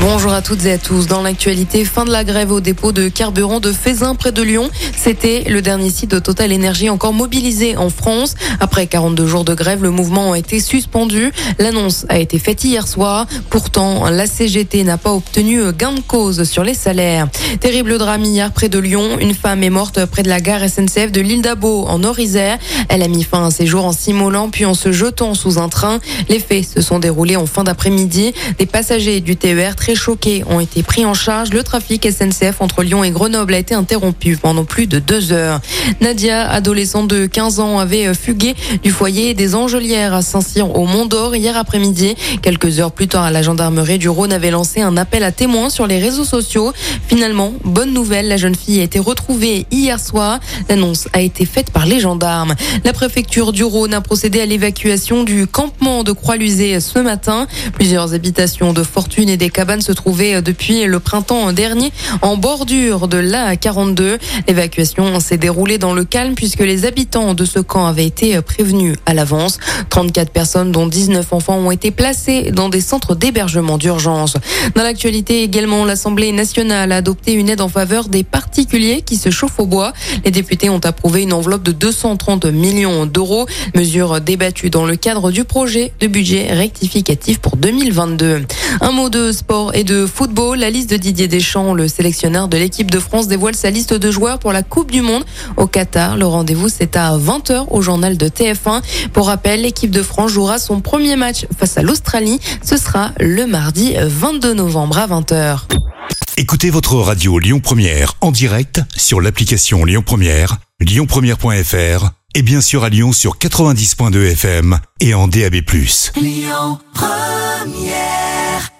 Bonjour à toutes et à tous. Dans l'actualité, fin de la grève au dépôt de carburant de Fézin près de Lyon. C'était le dernier site de Total Énergie encore mobilisé en France. Après 42 jours de grève, le mouvement a été suspendu. L'annonce a été faite hier soir. Pourtant, la CGT n'a pas obtenu gain de cause sur les salaires. Terrible drame hier près de Lyon. Une femme est morte près de la gare SNCF de l'île d'Abo en Orisère. Elle a mis fin à ses jours en s'immolant puis en se jetant sous un train. Les faits se sont déroulés en fin d'après-midi. Choqués ont été pris en charge. Le trafic SNCF entre Lyon et Grenoble a été interrompu pendant plus de deux heures. Nadia, adolescente de 15 ans, avait fugué du foyer des Angelières à Saint-Cyr au Mont d'Or hier après-midi. Quelques heures plus tard, la gendarmerie du Rhône avait lancé un appel à témoins sur les réseaux sociaux. Finalement, bonne nouvelle, la jeune fille a été retrouvée hier soir. L'annonce a été faite par les gendarmes. La préfecture du Rhône a procédé à l'évacuation du campement de Croix-Lusée ce matin. Plusieurs habitations de fortune et des cabanes se trouvait depuis le printemps dernier en bordure de l'A42. L'évacuation s'est déroulée dans le calme puisque les habitants de ce camp avaient été prévenus à l'avance. 34 personnes dont 19 enfants ont été placés dans des centres d'hébergement d'urgence. Dans l'actualité également, l'Assemblée nationale a adopté une aide en faveur des particuliers qui se chauffent au bois. Les députés ont approuvé une enveloppe de 230 millions d'euros, mesure débattue dans le cadre du projet de budget rectificatif pour 2022. Un mot de sport et de football. La liste de Didier Deschamps, le sélectionneur de l'équipe de France, dévoile sa liste de joueurs pour la Coupe du Monde au Qatar. Le rendez-vous, c'est à 20h au journal de TF1. Pour rappel, l'équipe de France jouera son premier match face à l'Australie. Ce sera le mardi 22 novembre à 20h. Écoutez votre radio Lyon Première en direct sur l'application Lyon Première, lyonpremière.fr et bien sûr à Lyon sur 90.2 FM et en DAB+. Lyon Première